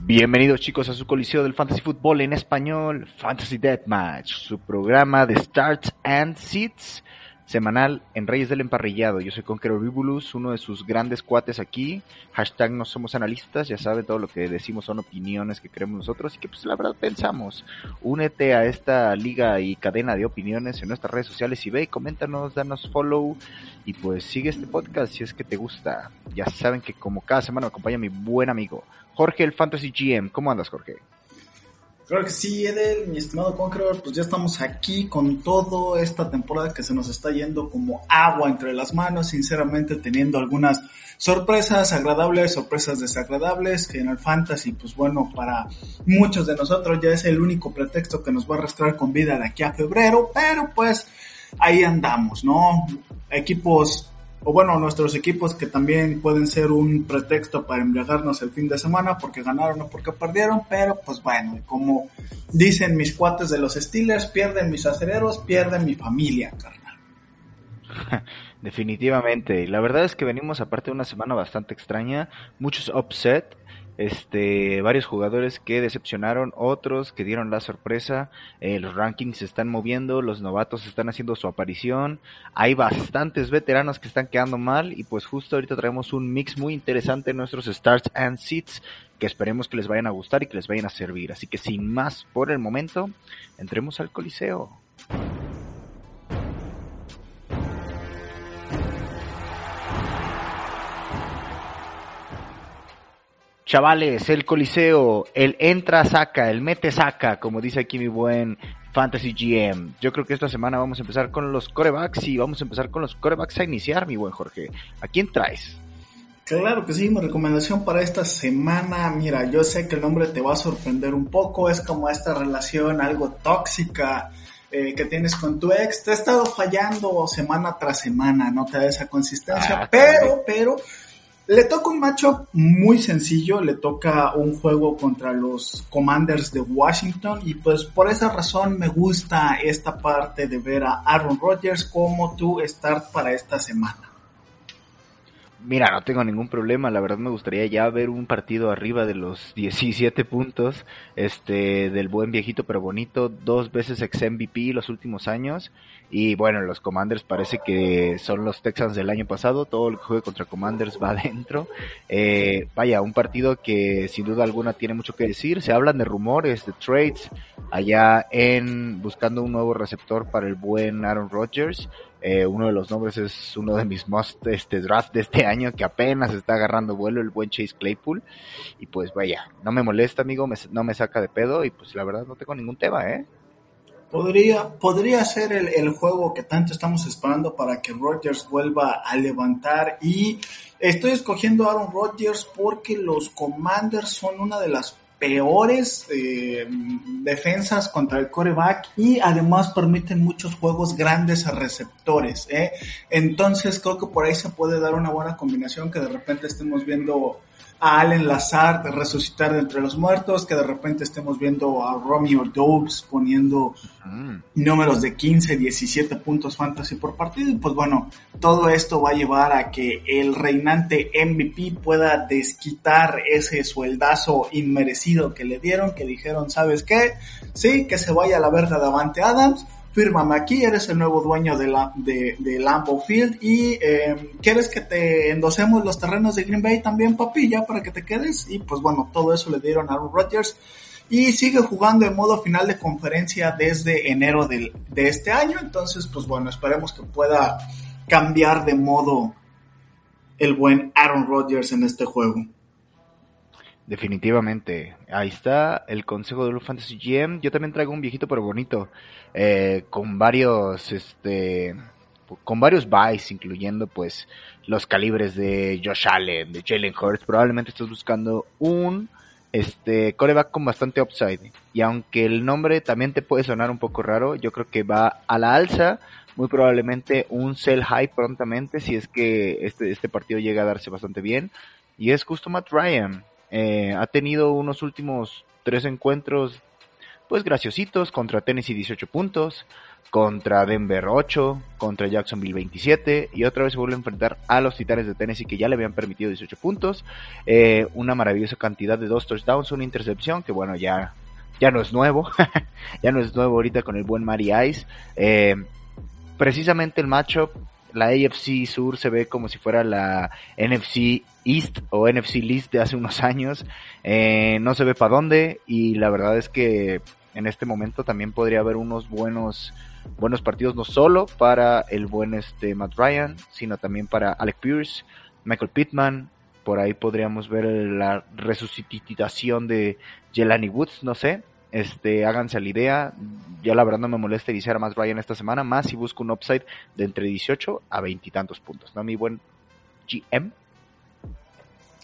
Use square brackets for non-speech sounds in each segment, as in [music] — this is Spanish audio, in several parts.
Bienvenidos chicos a su coliseo del Fantasy Football en español, Fantasy Deathmatch, su programa de Starts and Seats semanal en Reyes del Emparrillado. Yo soy Conqueror Vibulus, uno de sus grandes cuates aquí. Hashtag no somos analistas, ya sabe, todo lo que decimos son opiniones que creemos nosotros y que pues la verdad pensamos. Únete a esta liga y cadena de opiniones en nuestras redes sociales y ve, coméntanos, danos follow y pues sigue este podcast si es que te gusta. Ya saben que como cada semana me acompaña mi buen amigo Jorge el Fantasy GM. ¿Cómo andas Jorge? Claro que sí, Edel, mi estimado Conqueror, pues ya estamos aquí con toda esta temporada que se nos está yendo como agua entre las manos, sinceramente teniendo algunas sorpresas agradables, sorpresas desagradables, que en el fantasy, pues bueno, para muchos de nosotros ya es el único pretexto que nos va a arrastrar con vida de aquí a febrero, pero pues ahí andamos, ¿no? Equipos o bueno, nuestros equipos que también pueden ser un pretexto para embriagarnos el fin de semana porque ganaron o porque perdieron, pero pues bueno, como dicen mis cuates de los Steelers, pierden mis acereros, pierden mi familia, carnal. [laughs] Definitivamente, la verdad es que venimos aparte de una semana bastante extraña, muchos upset, este, varios jugadores que decepcionaron, otros que dieron la sorpresa, eh, los rankings se están moviendo, los novatos están haciendo su aparición, hay bastantes veteranos que están quedando mal y pues justo ahorita traemos un mix muy interesante en nuestros starts and seats que esperemos que les vayan a gustar y que les vayan a servir. Así que sin más por el momento, entremos al coliseo. Chavales, el Coliseo, el entra saca, el mete saca, como dice aquí mi buen Fantasy GM. Yo creo que esta semana vamos a empezar con los corebacks y vamos a empezar con los corebacks a iniciar, mi buen Jorge. ¿A quién traes? Claro que sí, mi recomendación para esta semana, mira, yo sé que el nombre te va a sorprender un poco, es como esta relación algo tóxica eh, que tienes con tu ex, te ha estado fallando semana tras semana, no te da esa consistencia, Ah, pero, pero le toca un matchup muy sencillo, le toca un juego contra los Commanders de Washington y pues por esa razón me gusta esta parte de ver a Aaron Rodgers como tu start para esta semana. Mira, no tengo ningún problema, la verdad me gustaría ya ver un partido arriba de los [laughs] 17 puntos, este, del buen viejito pero bonito, dos veces ex MVP los últimos años, y bueno, los Commanders parece que son los Texans del año pasado, todo que juegue contra Commanders va [laughs] adentro, eh, vaya, un partido que sin duda alguna tiene mucho que decir, se hablan de rumores, de trades, allá en buscando un nuevo receptor para el buen Aaron Rodgers, eh, uno de los nombres es uno de mis most este, draft de este año que apenas está agarrando vuelo, el buen Chase Claypool. Y pues vaya, no me molesta, amigo, me- no me saca de pedo y pues la verdad no tengo ningún tema, ¿eh? Podría, podría ser el, el juego que tanto estamos esperando para que Rodgers vuelva a levantar y estoy escogiendo a Aaron Rodgers porque los Commanders son una de las peores eh, defensas contra el coreback y además permiten muchos juegos grandes a receptores. ¿eh? Entonces creo que por ahí se puede dar una buena combinación que de repente estemos viendo a Allen Lazard resucitar de entre los muertos, que de repente estemos viendo a Romeo Dobbs poniendo Mm. números de 15, 17 puntos fantasy por partido. Y pues bueno, todo esto va a llevar a que el reinante MVP pueda desquitar ese sueldazo inmerecido que le dieron, que dijeron, ¿sabes qué? Sí, que se vaya a la verga Davante Adams. Fírmame aquí, eres el nuevo dueño de, la, Field y eh, quieres que te endosemos los terrenos de Green Bay también, papi, ya para que te quedes. Y pues bueno, todo eso le dieron a Aaron Rodgers y sigue jugando en modo final de conferencia desde enero de este año. Entonces, pues bueno, esperemos que pueda cambiar de modo el buen Aaron Rodgers en este juego. Definitivamente. Ahí está el consejo de Blue Fantasy GM. Yo también traigo un viejito pero bonito. eh, con varios, este, con varios buys, incluyendo pues los calibres de Josh Allen, de Jalen Hurts. Probablemente estás buscando un este coreback con bastante upside. Y aunque el nombre también te puede sonar un poco raro, yo creo que va a la alza. Muy probablemente un sell high prontamente si es que este, este partido llega a darse bastante bien. Y es justo Matt Ryan. Eh, ha tenido unos últimos tres encuentros pues graciositos, contra Tennessee 18 puntos, contra Denver 8, contra Jacksonville 27 y otra vez se vuelve a enfrentar a los Titanes de Tennessee que ya le habían permitido 18 puntos, eh, una maravillosa cantidad de dos touchdowns, una intercepción que bueno ya ya no es nuevo, [laughs] ya no es nuevo ahorita con el buen Mari Ice. Eh, precisamente el matchup, la AFC Sur se ve como si fuera la NFC East o NFC List de hace unos años. Eh, no se ve para dónde y la verdad es que en este momento también podría haber unos buenos buenos partidos no solo para el buen este Matt Ryan, sino también para Alec Pierce, Michael Pittman, por ahí podríamos ver la resucitación de Jelani Woods, no sé, este, háganse la idea. Ya la verdad no me molesta iniciar a más Brian esta semana, más si busco un upside de entre 18 a 20 y tantos puntos, ¿no? Mi buen GM.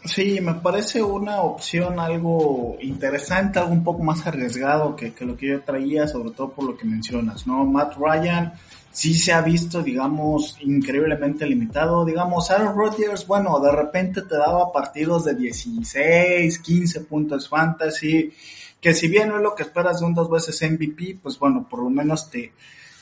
Sí, me parece una opción algo interesante, algo un poco más arriesgado que, que, lo que yo traía, sobre todo por lo que mencionas, ¿no? Matt Ryan sí se ha visto, digamos, increíblemente limitado. Digamos, Aaron Rodgers, bueno, de repente te daba partidos de 16, 15 puntos fantasy, que si bien no es lo que esperas de un dos veces MVP, pues bueno, por lo menos te,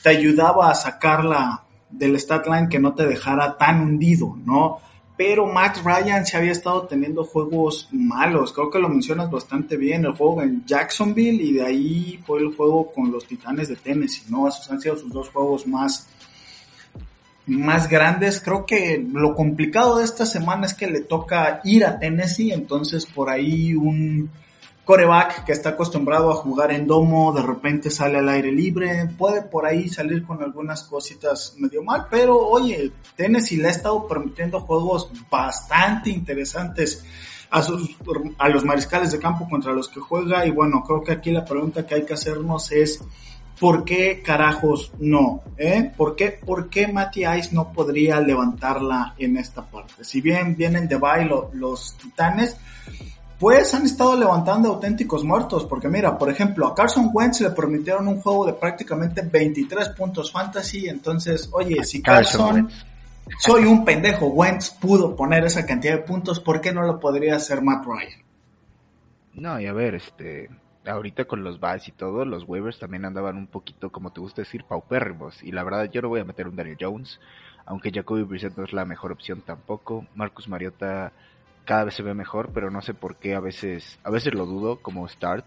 te ayudaba a sacarla del stat line que no te dejara tan hundido, ¿no? Pero Matt Ryan se había estado teniendo juegos malos, creo que lo mencionas bastante bien, el juego en Jacksonville y de ahí fue el juego con los Titanes de Tennessee, ¿no? Esos han sido sus dos juegos más, más grandes. Creo que lo complicado de esta semana es que le toca ir a Tennessee, entonces por ahí un coreback que está acostumbrado a jugar en domo, de repente sale al aire libre, puede por ahí salir con algunas cositas medio mal, pero oye, Tennessee le ha estado permitiendo juegos bastante interesantes a, sus, a los mariscales de campo contra los que juega y bueno, creo que aquí la pregunta que hay que hacernos es ¿por qué carajos no? ¿Eh? ¿Por qué, por qué Matty Ice no podría levantarla en esta parte? Si bien vienen de bailo los titanes, pues han estado levantando auténticos muertos, porque mira, por ejemplo, a Carson Wentz le permitieron un juego de prácticamente 23 puntos fantasy, entonces, oye, si Carson, soy un pendejo, Wentz pudo poner esa cantidad de puntos, ¿por qué no lo podría hacer Matt Ryan? No, y a ver, este, ahorita con los buys y todo, los waivers también andaban un poquito, como te gusta decir, paupérrimos, y la verdad yo no voy a meter un Daniel Jones, aunque Jacoby Brissett no es la mejor opción tampoco, Marcus Mariota cada vez se ve mejor, pero no sé por qué a veces, a veces lo dudo como start.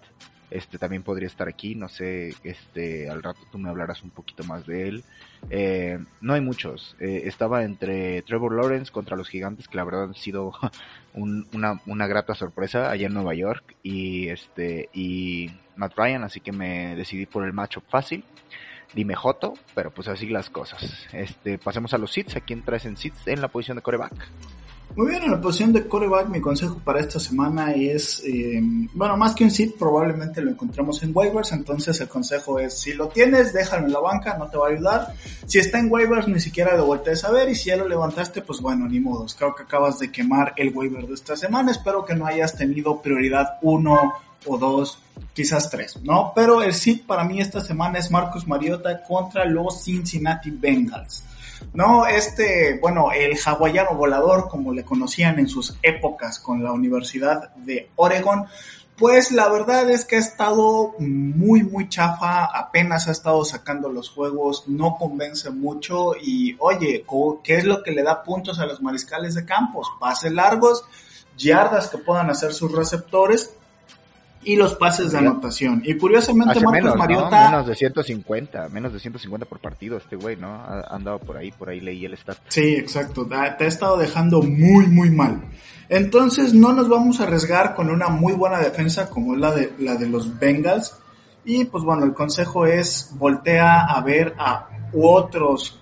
Este también podría estar aquí, no sé, este al rato tú me hablarás un poquito más de él. Eh, no hay muchos. Eh, estaba entre Trevor Lawrence contra los gigantes, que la verdad han sido [laughs] una, una grata sorpresa allá en Nueva York, y este, y Matt Ryan, así que me decidí por el matchup fácil. Dime Joto, pero pues así las cosas. Este, pasemos a los seats. ¿A quién traes en seats en la posición de coreback? Muy bien, en la posición de coreback, mi consejo para esta semana es, eh, bueno, más que un sit, probablemente lo encontremos en waivers, entonces el consejo es, si lo tienes, déjalo en la banca, no te va a ayudar. Si está en waivers, ni siquiera lo voltees a ver, y si ya lo levantaste, pues bueno, ni modos. Creo que acabas de quemar el waiver de esta semana, espero que no hayas tenido prioridad uno o dos, quizás tres, ¿no? Pero el sit para mí esta semana es Marcus Mariota contra los Cincinnati Bengals. No, este, bueno, el hawaiano volador, como le conocían en sus épocas con la Universidad de Oregon, pues la verdad es que ha estado muy, muy chafa, apenas ha estado sacando los juegos, no convence mucho y oye, ¿qué es lo que le da puntos a los mariscales de campos? Pases largos, yardas que puedan hacer sus receptores y los pases de anotación. Y curiosamente Hace Marcos menos, Mariota... ¿no? Menos de 150, menos de 150 por partido este güey, ¿no? Ha andado por ahí, por ahí leí el stat. Sí, exacto. Te ha estado dejando muy, muy mal. Entonces no nos vamos a arriesgar con una muy buena defensa como es la de, la de los Bengals. Y pues bueno, el consejo es voltea a ver a otros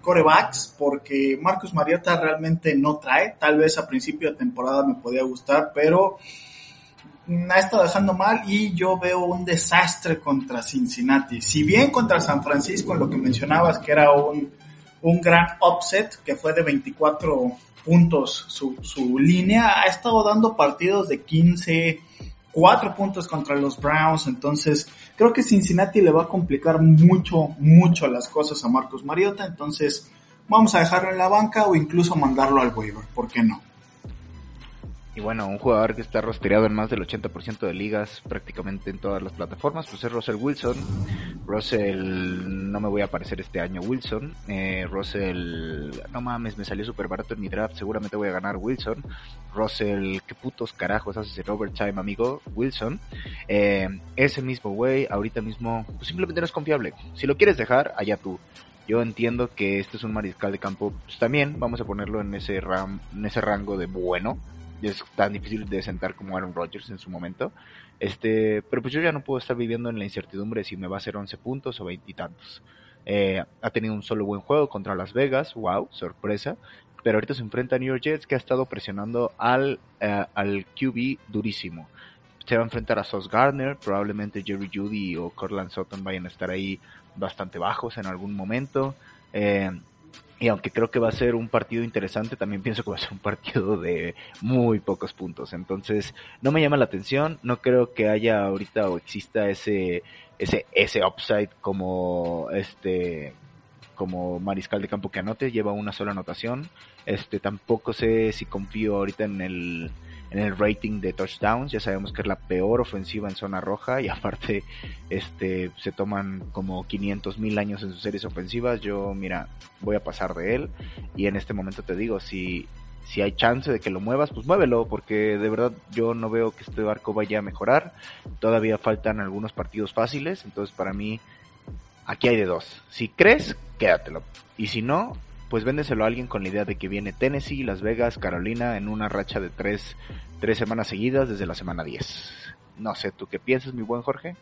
corebacks porque Marcus Mariota realmente no trae. Tal vez a principio de temporada me podía gustar, pero ha estado dejando mal y yo veo un desastre contra Cincinnati. Si bien contra San Francisco, en lo que mencionabas que era un, un gran upset, que fue de 24 puntos su, su línea, ha estado dando partidos de 15, 4 puntos contra los Browns, entonces creo que Cincinnati le va a complicar mucho, mucho las cosas a Marcos Mariota, entonces vamos a dejarlo en la banca o incluso mandarlo al waiver, ¿por qué no? Y bueno, un jugador que está rostreado en más del 80% de ligas, prácticamente en todas las plataformas, pues es Russell Wilson. Russell, no me voy a aparecer este año Wilson. Eh, Russell, no mames, me salió súper barato en mi draft, seguramente voy a ganar Wilson. Russell, qué putos carajos haces el overtime, amigo Wilson. Eh, ese mismo güey, ahorita mismo, pues simplemente no es confiable. Si lo quieres dejar, allá tú. Yo entiendo que este es un mariscal de campo, pues también vamos a ponerlo en ese, ram, en ese rango de bueno es tan difícil de sentar como Aaron Rodgers en su momento. Este, pero pues yo ya no puedo estar viviendo en la incertidumbre si me va a hacer 11 puntos o 20 y tantos. Eh, ha tenido un solo buen juego contra Las Vegas, wow, sorpresa. Pero ahorita se enfrenta a New York Jets que ha estado presionando al, uh, al QB durísimo. Se va a enfrentar a Sauce Gardner, probablemente Jerry Judy o Cortland Sutton vayan a estar ahí bastante bajos en algún momento. Eh, y aunque creo que va a ser un partido interesante, también pienso que va a ser un partido de muy pocos puntos. Entonces, no me llama la atención. No creo que haya ahorita o exista ese, ese, ese upside como este, como mariscal de campo que anote. Lleva una sola anotación. Este, tampoco sé si confío ahorita en el, en el rating de touchdowns. Ya sabemos que es la peor ofensiva en zona roja y [laughs] aparte este se toman como 500 mil años en sus series ofensivas. Yo, mira, voy a pasar de él y en este momento te digo, si, si hay chance de que lo muevas, pues muévelo, porque de verdad yo no veo que este barco vaya a mejorar. Todavía faltan algunos partidos fáciles, entonces para mí aquí hay de dos. Si crees, quédatelo. Y si no, pues véndeselo a alguien con la idea de que viene Tennessee, Las Vegas, Carolina en una racha de tres, tres semanas seguidas desde la semana 10. No sé, ¿tú qué piensas, mi buen Jorge?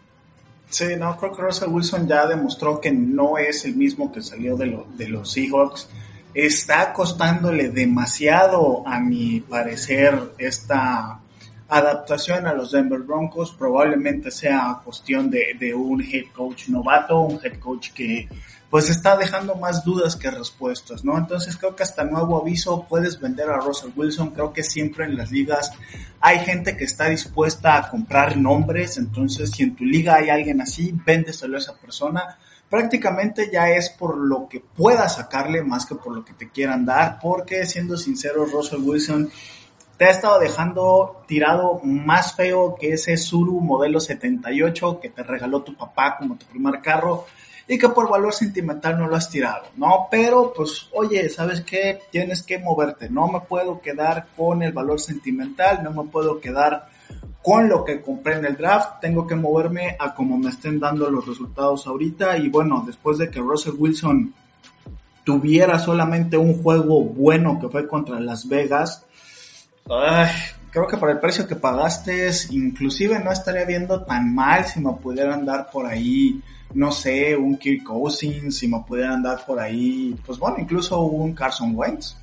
Sí, no, creo que Russell Wilson ya demostró que no es el mismo que salió de, de los Seahawks. Está costándole demasiado, a mi parecer, esta adaptación a los Denver Broncos. Probablemente sea cuestión de, de un head coach novato, un head coach que pues está dejando más dudas que respuestas, ¿no? Entonces creo que hasta nuevo aviso puedes vender a Russell Wilson, creo que siempre en las ligas hay gente que está dispuesta a comprar nombres, entonces si en tu liga hay alguien así, véndeselo a esa persona. Prácticamente ya es por lo que puedas sacarle más que por lo que te quieran dar, porque siendo sincero, Russell Wilson te ha estado dejando tirado más feo que ese Suru modelo 78 que te regaló tu papá como tu primer carro y que por valor sentimental no lo has tirado, ¿no? Pero pues, oye, ¿sabes qué? Tienes que moverte, no me puedo quedar con el valor sentimental, no me puedo quedar con lo que compré en el draft, tengo que moverme a como me estén dando los resultados ahorita y bueno, después de que Russell Wilson tuviera solamente un juego bueno que fue contra Las Vegas, creo que por el precio que pagaste, inclusive no estaría viendo tan mal si me pudieran dar por ahí no sé, un Kirk Cousins, si me pudieran dar por ahí, pues bueno, incluso un Carson Wentz.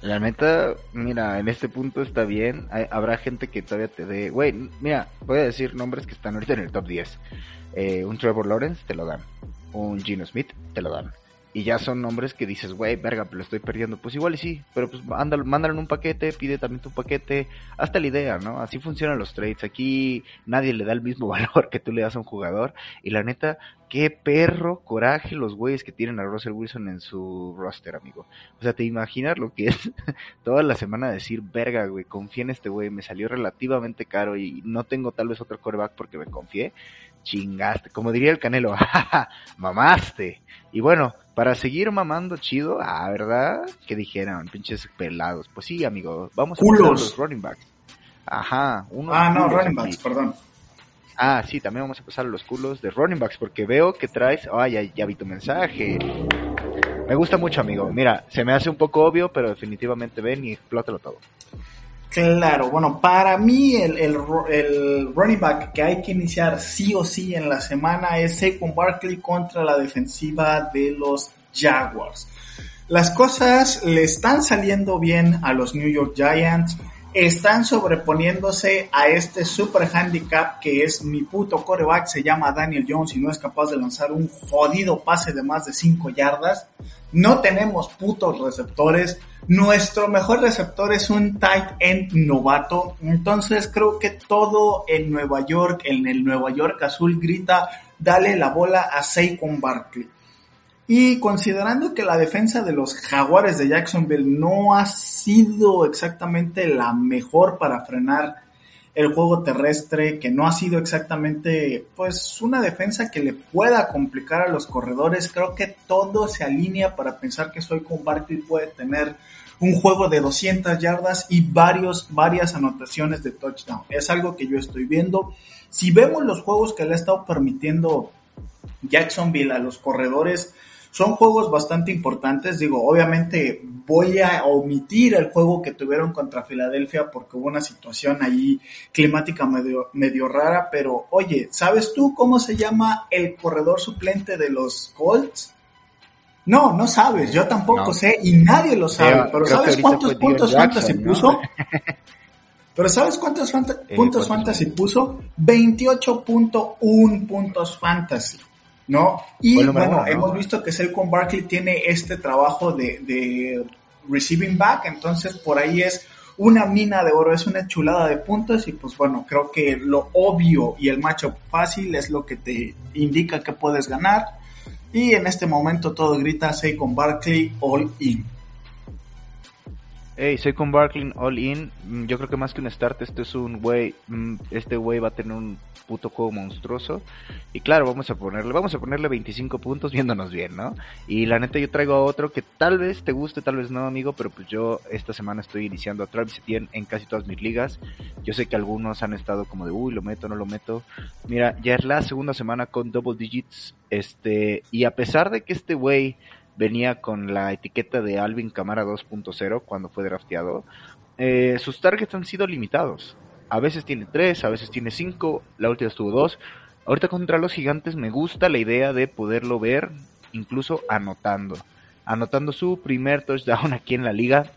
La neta, mira, en este punto está bien. habrá gente que todavía te dé. Güey, mira, voy a decir nombres que están ahorita en el top 10. Eh, un Trevor Lawrence, te lo dan. Un Gino Smith, te lo dan y ya son nombres que dices, güey, verga, pero lo estoy perdiendo. Pues igual y sí, pero pues ándalo, mándalo un paquete, pide también tu paquete, hasta la idea, ¿no? Así funcionan los trades. Aquí nadie le da el mismo [laughs] valor que tú le das a un jugador. Y la neta, qué perro coraje los güeyes que tienen a Russell Wilson en su roster, amigo. O sea, te imaginas lo que es [laughs] toda la semana decir, verga, güey, confié en este güey, me salió relativamente caro y no tengo tal vez otro coreback porque me confié. Chingaste, como diría el Canelo, [laughs] mamaste. Y bueno, para seguir mamando chido, ah, ¿verdad? Que dijeron, pinches pelados. Pues sí, amigo, vamos a empezar los running backs. Ajá, uno. Ah, no, running backs, perdón. Ah, sí, también vamos a pasar los culos de running backs porque veo que traes, ay, ya, ya vi tu mensaje. Me gusta mucho, amigo. Mira, se me hace un poco obvio, pero definitivamente ven y explótalo todo. Claro, bueno, para mí el, el, running back que hay que iniciar sí o sí en la semana es Saquon Barkley contra la defensiva de los Jaguars. Las cosas le están saliendo bien a los New York Giants, están sobreponiéndose a este super handicap que es mi puto coreback, se llama Daniel Jones y no es capaz de lanzar un jodido pase de más de 5 yardas. No tenemos putos receptores nuestro mejor receptor es un tight end novato, entonces creo que todo en Nueva York, en el Nueva York azul, grita, dale la bola a Saquon Barkley. Y considerando que la defensa de los jaguares de Jacksonville no ha sido exactamente la mejor para frenar el juego terrestre, que no ha sido exactamente pues una defensa que le pueda complicar a los corredores, creo que todo se alinea para pensar que Soy con Barkley puede tener un juego de 200 yardas y varios, varias anotaciones de touchdown. Es algo que yo estoy viendo. Si vemos los juegos que le ha estado permitiendo Jacksonville a los corredores, son juegos bastante importantes. Digo, obviamente voy a omitir el juego que tuvieron contra Filadelfia porque hubo una situación ahí climática medio, medio rara. Pero oye, ¿sabes tú cómo se llama el corredor suplente de los Colts? No, no sabes, yo tampoco sé y nadie lo sabe, [laughs] pero ¿sabes cuántos puntos fantasy puso? Pero ¿sabes cuántos eh, puntos fantasy puso? 28.1 puntos fantasy. ¿No? Y bueno, hemos visto que Saquon Barkley tiene este trabajo de, receiving back, entonces por ahí es una mina de oro, es una chulada de puntos y pues bueno, creo que lo obvio y el matchup fácil es lo que te indica que puedes ganar y en este momento todo grita Saquon Barkley all in. Hey, soy con Barkley All In. Mm, yo creo que más que un start, este es un güey. Mm, este güey va a tener un puto juego monstruoso. Y claro, vamos a ponerle, vamos a ponerle 25 puntos viéndonos bien, ¿no? Y la neta, yo traigo a otro que tal vez te guste, tal vez no, amigo. Pero pues yo esta semana estoy iniciando a Travis Etienne en casi todas mis ligas. Yo sé que algunos han estado como de, uy, lo meto, no lo meto. Mira, ya es la segunda semana con double digits. Este, y a pesar de que este güey venía con la etiqueta de Alvin Camara 2.0 cuando fue drafteado, eh, sus targets han sido limitados. A veces tiene 3, a veces tiene 5, la última estuvo 2. Ahorita contra los gigantes me gusta la idea de poderlo ver incluso anotando. Anotando su primer touchdown [laughs] aquí en la liga.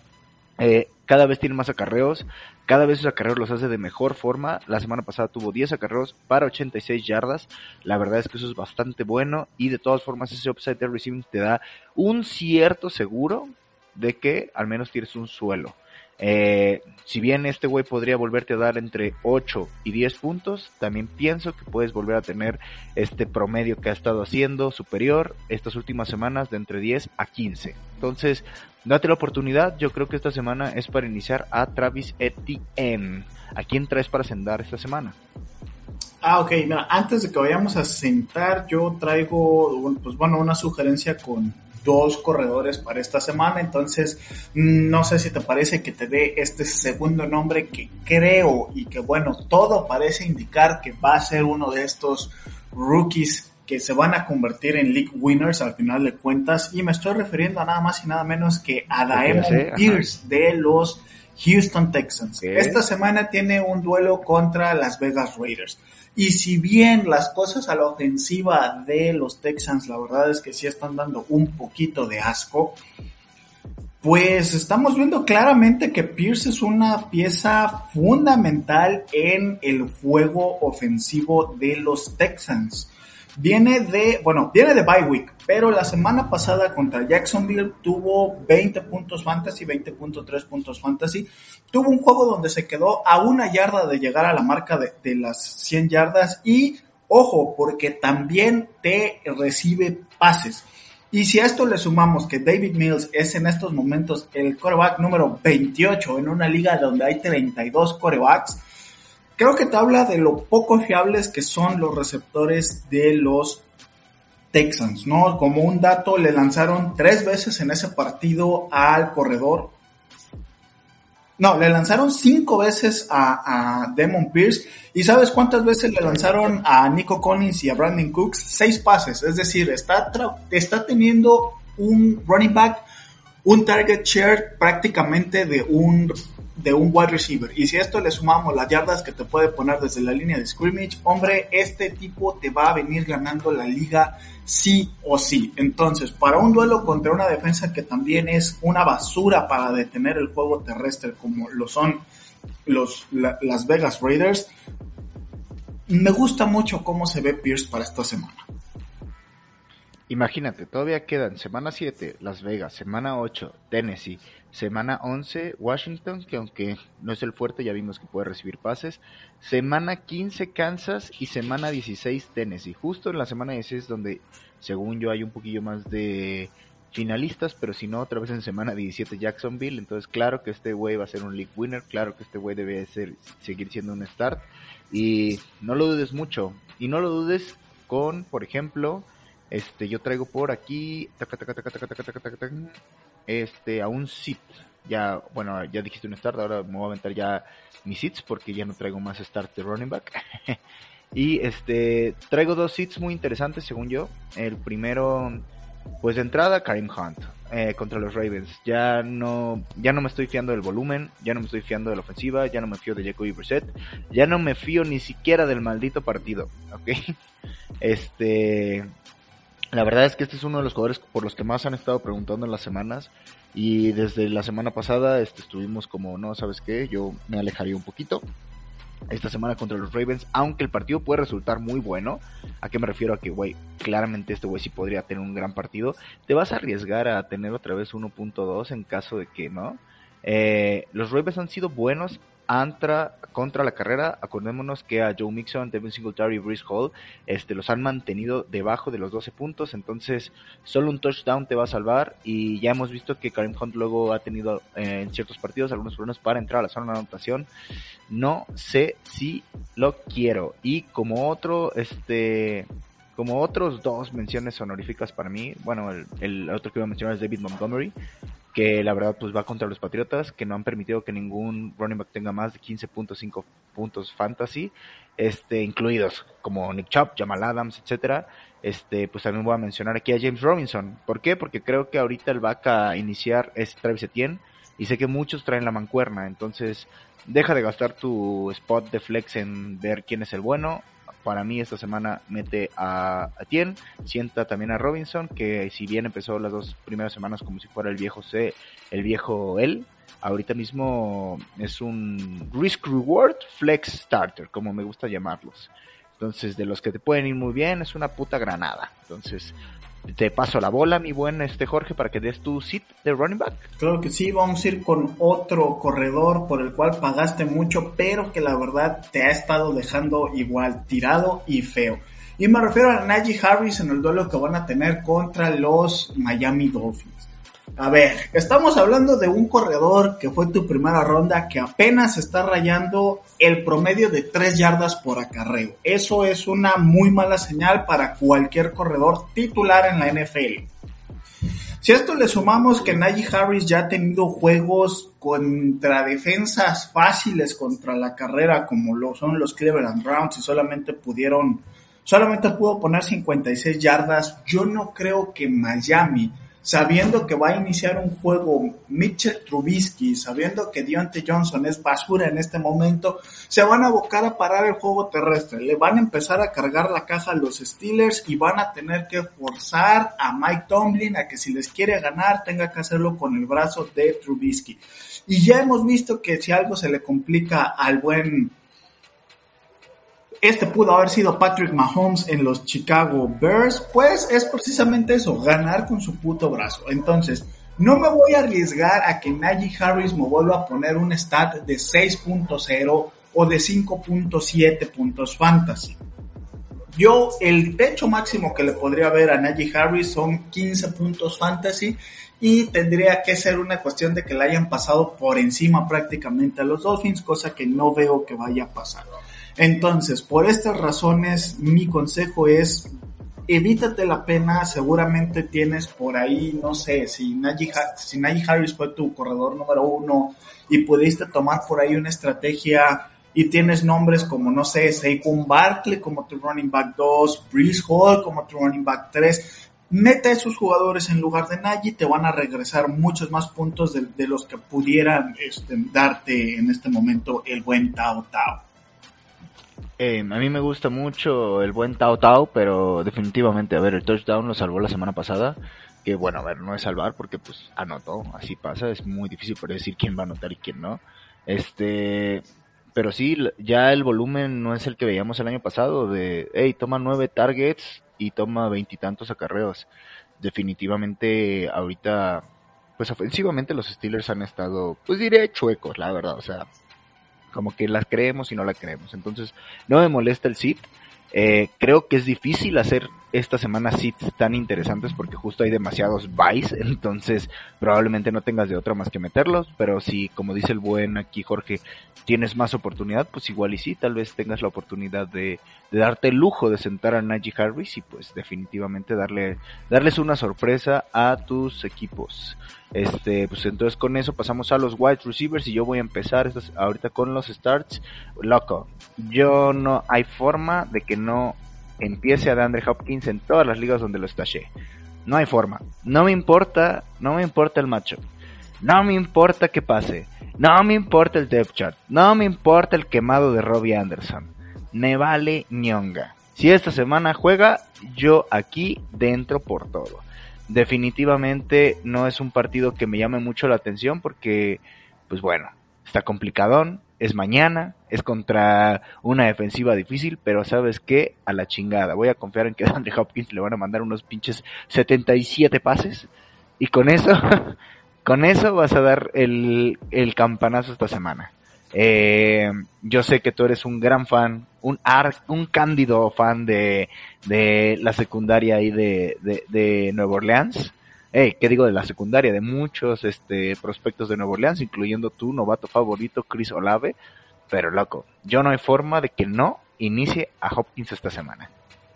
Eh, cada vez tiene más acarreos, cada vez sus acarreos los hace de mejor forma. La semana pasada tuvo 10 acarreos para 86 yardas. La verdad es que eso es bastante bueno y de todas formas ese upside de receiving te da un cierto seguro de que al menos tienes un suelo. Eh, si bien este güey podría volverte a dar entre 8 y 10 puntos, también pienso que puedes volver a tener este promedio que ha estado haciendo superior estas últimas semanas de entre 10 a 15. Entonces, date la oportunidad. Yo creo que esta semana es para iniciar a Travis Etienne. ¿A quién traes para sentar esta semana? Ah, ok. Mira, antes de que vayamos a sentar, yo traigo, pues bueno, una sugerencia con dos corredores para esta semana. Entonces, no sé si te parece que te dé este segundo nombre que creo y que bueno, todo parece indicar que va a ser uno de estos rookies que se van a convertir en league winners al final de cuentas. Y me estoy refiriendo a nada más y nada menos que a Daemon Pierce de los Houston Texans. Esta semana tiene un duelo contra Las Vegas Raiders. Y si bien las cosas a la ofensiva de los Texans, la verdad es que sí están dando un poquito de asco, pues estamos viendo claramente que Pierce es una pieza fundamental en el juego ofensivo de los Texans. Viene de, bueno, viene de bye week, pero la semana pasada contra Jacksonville tuvo 20 puntos fantasy, 20.3 puntos fantasy. Tuvo un juego donde se quedó a una yarda de llegar a la marca de, de las 100 yardas y, ojo, porque también te recibe pases. Y si a esto le sumamos que David Mills es en estos momentos el coreback número 28 en una liga donde hay 32 corebacks, creo que te habla de lo poco fiables que son los receptores de los Texans, ¿no? Como un dato, le lanzaron tres veces en ese partido al corredor. No, le lanzaron cinco veces a, a Demon Pierce. ¿Y sabes cuántas veces le lanzaron a Nico Collins y a Brandon Cooks? Seis pases. Es decir, está, está teniendo un running back, un target share prácticamente de un de un wide receiver. Y si a esto le sumamos las yardas que te puede poner desde la línea de scrimmage, hombre, este tipo te va a venir ganando la liga sí o sí. Entonces, para un duelo contra una defensa que también es una basura para detener el juego terrestre como lo son los las Vegas Raiders, me gusta mucho cómo se ve Pierce para esta semana. Imagínate, todavía quedan semana 7 Las Vegas, semana 8 Tennessee, semana 11 Washington, que aunque no es el fuerte, ya vimos que puede recibir pases, semana 15 Kansas y semana 16 Tennessee. Justo en la semana 16 donde según yo hay un poquillo más de finalistas, pero si no, otra vez en semana 17 Jacksonville, entonces claro que este güey va a ser un league winner, claro que este güey debe ser, seguir siendo un start, y no lo dudes mucho, y no lo dudes con, por ejemplo, este, yo traigo por aquí, este, a un sit, ya, bueno, ya dijiste un start, ahora me voy a aventar ya mis sits porque ya no traigo más start de running back. [laughs] y este, traigo dos sits muy interesantes según yo. El primero, pues de entrada, Karim Hunt eh, contra los Ravens. Ya no, ya no me estoy fiando del volumen, ya no me estoy fiando de la ofensiva, ya no me fío de Jacoby Brissett, ya no me fío ni siquiera del maldito partido, ¿ok? [laughs] Este, la verdad es que este es uno de los jugadores por los que más han estado preguntando en las semanas. Y desde la semana pasada este, estuvimos como, no, ¿sabes qué? Yo me alejaría un poquito. Esta semana contra los Ravens, aunque el partido puede resultar muy bueno, ¿a qué me refiero? A que, güey, claramente este güey sí podría tener un gran partido. Te vas a arriesgar a tener otra vez 1.2 en caso de que no. Eh, los Ravens han sido buenos Antra contra la carrera, acordémonos que a Joe Mixon, Devin Singletary y Bruce Hall este, los han mantenido debajo de los 12 puntos, entonces solo un touchdown te va a salvar. Y ya hemos visto que Karim Hunt luego ha tenido eh, en ciertos partidos algunos problemas para entrar a la zona de anotación. No sé si lo quiero. Y como otro, este, como otros dos menciones honoríficas para mí, bueno, el, el otro que iba a mencionar es David Montgomery, que la verdad pues va contra los Patriotas, que no han permitido que ningún running back tenga más de 15.5 puntos fantasy, este, incluidos como Nick Chubb, Jamal Adams, etcétera. Este, pues también voy a mencionar aquí a James Robinson. ¿Por qué? Porque creo que ahorita el back a iniciar es Travis Etienne y sé que muchos traen la mancuerna, entonces deja de gastar tu spot de flex en ver quién es el bueno, para mí esta semana mete a Tien, sienta también a Robinson, que si bien empezó las dos primeras semanas como si fuera el viejo C, el viejo él, ahorita mismo es un risk reward flex starter, como me gusta llamarlos. Entonces, de los que te pueden ir muy bien, es una puta granada. Entonces, te paso la bola, mi buen este Jorge, para que des tu sit de running back. Claro que sí, vamos a ir con otro corredor por el cual pagaste mucho, pero que la verdad te ha estado dejando igual tirado y feo. Y me refiero a Najee Harris en el duelo que van a tener contra los Miami Dolphins. A ver, estamos hablando de un corredor que fue tu primera ronda que apenas está rayando el promedio de 3 yardas por acarreo. Eso es una muy mala señal para cualquier corredor titular en la NFL. Si a esto le sumamos que Najee Harris ya ha tenido juegos contra defensas fáciles contra la carrera como lo son los Cleveland Browns y solamente pudieron, solamente pudo poner 56 yardas, yo no creo que Miami sabiendo que va a iniciar un juego Mitchell Trubisky, sabiendo que Deontay Johnson es basura en este momento, se van a abocar a parar el juego terrestre. Le van a empezar a cargar la caja a los Steelers y van a tener que forzar a Mike Tomlin a que si les quiere ganar tenga que hacerlo con el brazo de Trubisky. Y ya hemos visto que si algo se le complica al buen este pudo haber sido Patrick Mahomes en los Chicago Bears, pues es precisamente eso, ganar con su puto brazo. Entonces, no me voy a arriesgar a que Najee Harris me vuelva a poner un stat de 6.0 o de 5.7 puntos fantasy. Yo, el techo máximo que le podría ver a Najee Harris son 15 puntos fantasy y tendría que ser una cuestión de que le hayan pasado por encima prácticamente a los Dolphins, cosa que no veo que vaya a pasar. Entonces, por estas razones, mi consejo es evítate la pena, seguramente tienes por ahí, no sé, si Najee, Harris fue tu corredor número uno y pudiste tomar por ahí una estrategia y tienes nombres como, no sé, Saquon Barkley como tu running back 2, Breeze Hall como tu running back 3, mete a esos jugadores en lugar de Najee, te van a regresar muchos más puntos de, los que pudieran este, darte en este momento el buen Tao Tao. Eh, a mí me gusta mucho el buen Tao Tao, pero definitivamente, a ver, el touchdown lo salvó la semana pasada. Que bueno, a ver, no es salvar porque pues anotó, así pasa, es muy difícil decir quién va a anotar y quién no. Este, pero sí, ya el volumen no es el que veíamos el año pasado de, hey, toma nueve targets y toma veintitantos acarreos. Definitivamente ahorita, pues ofensivamente los Steelers han estado, pues diré chuecos, la verdad, o sea, como que las creemos y no la creemos. Entonces, no me molesta el sit. Eh, creo que es difícil hacer esta semana sí tan interesantes porque justo hay demasiados buys, [laughs] entonces probablemente no tengas de otra más que meterlos, pero si, como dice el buen aquí Jorge, tienes más oportunidad, pues igual y sí, tal vez tengas la oportunidad de, de darte el lujo de sentar a Najee Harris y pues definitivamente darle, darles una sorpresa a tus equipos. Este, pues entonces con eso pasamos a los wide receivers y yo voy a empezar ahorita con los starts. Loco, yo no hay forma de que no empiece a DeAndre Hopkins en todas las ligas donde lo estaché. No hay forma. No me importa, no me importa el matchup. No me importa que pase. No me importa el depth chart. No me importa el quemado de Robbie Anderson. Me vale ñonga. Si esta semana juega, yo aquí dentro por todo. Definitivamente no es un partido que me llame mucho la atención porque, pues bueno, está complicadón es mañana, es contra una defensiva difícil, pero sabes qué, a la chingada. Voy a confiar en que [laughs] Andre Hopkins le van a mandar unos pinches 77 pases y con eso, [laughs] con eso vas a dar el, el campanazo esta semana. Eh, yo sé que tú eres un gran fan, un un cándido fan de, de la secundaria ahí de, de, de Nueva Orleans eh, ¿qué digo de la secundaria? De muchos este, prospectos de Nueva Orleans, incluyendo tu novato favorito, Chris Olave. Pero loco, yo no hay forma de que no inicie a Hopkins esta semana.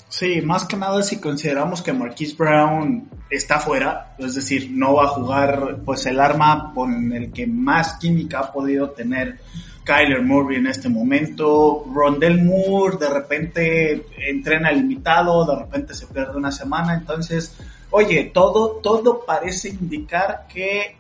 Sí, más que nada si consideramos que Marquise Brown está fuera, es decir, no va a jugar pues el arma con el que más química ha podido tener Kyler Murray en este momento. Rondell Moore de repente entrena limitado, de repente se pierde una semana, entonces Oye, todo, todo parece indicar que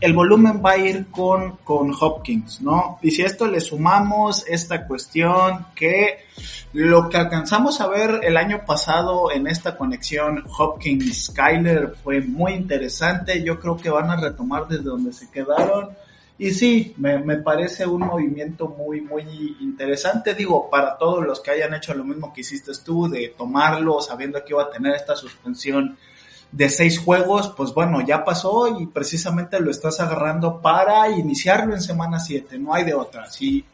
el volumen va a ir con, con Hopkins, ¿no? Y si esto le sumamos esta cuestión que lo que alcanzamos a ver el año pasado en esta conexión Hopkins-Skyler fue muy interesante, yo creo que van a retomar desde donde se quedaron y sí, me, me, parece un movimiento muy, muy interesante. Digo, para todos los que hayan hecho lo mismo que hiciste tú, de tomarlo sabiendo que iba a tener esta suspensión de seis juegos, pues bueno, ya pasó y precisamente lo estás agarrando para iniciarlo en semana 7, no hay de otra. Si